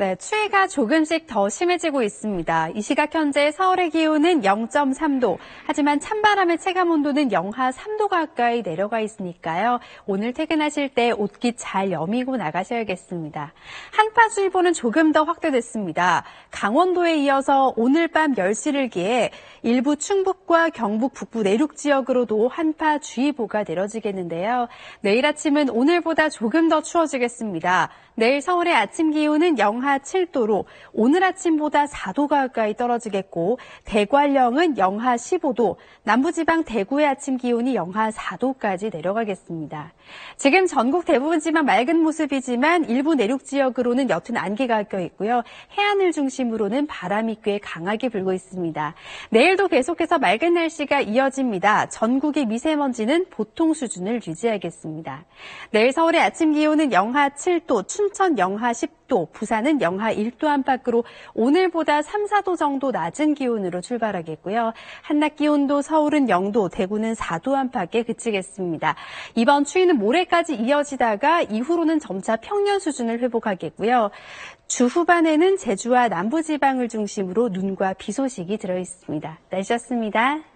네, 추위가 조금씩 더 심해지고 있습니다. 이 시각 현재 서울의 기온은 0.3도, 하지만 찬바람의 체감 온도는 영하 3도 가까이 내려가 있으니까요. 오늘 퇴근하실 때 옷깃 잘 여미고 나가셔야겠습니다. 한파주의보는 조금 더 확대됐습니다. 강원도에 이어서 오늘 밤 10시를 기해 일부 충북과 경북 북부 내륙 지역으로도 한파주의보가 내려지겠는데요. 내일 아침은 오늘보다 조금 더 추워지겠습니다. 내일 서울의 아침 기온은 영하 7도로 오늘 아침보다 4도 가까이 떨어지겠고 대관령은 영하 15도, 남부지방 대구의 아침 기온이 영하 4도까지 내려가겠습니다. 지금 전국 대부분 지만 맑은 모습이지만 일부 내륙 지역으로는 옅은 안개가 껴 있고요. 해안을 중심으로는 바람이 꽤 강하게 불고 있습니다. 내일도 계속해서 맑은 날씨가 이어집니다. 전국의 미세먼지는 보통 수준을 유지하겠습니다. 내일 서울의 아침 기온은 영하 7도, 춘천 영하 10도, 부산 은 영하 1도 안팎으로 오늘보다 3, 4도 정도 낮은 기온으로 출발하겠고요. 한낮 기온도 서울은 0도, 대구는 4도 안팎에 그치겠습니다. 이번 추위는 모레까지 이어지다가 이후로는 점차 평년 수준을 회복하겠고요. 주 후반에는 제주와 남부지방을 중심으로 눈과 비 소식이 들어 있습니다. 날씨였습니다.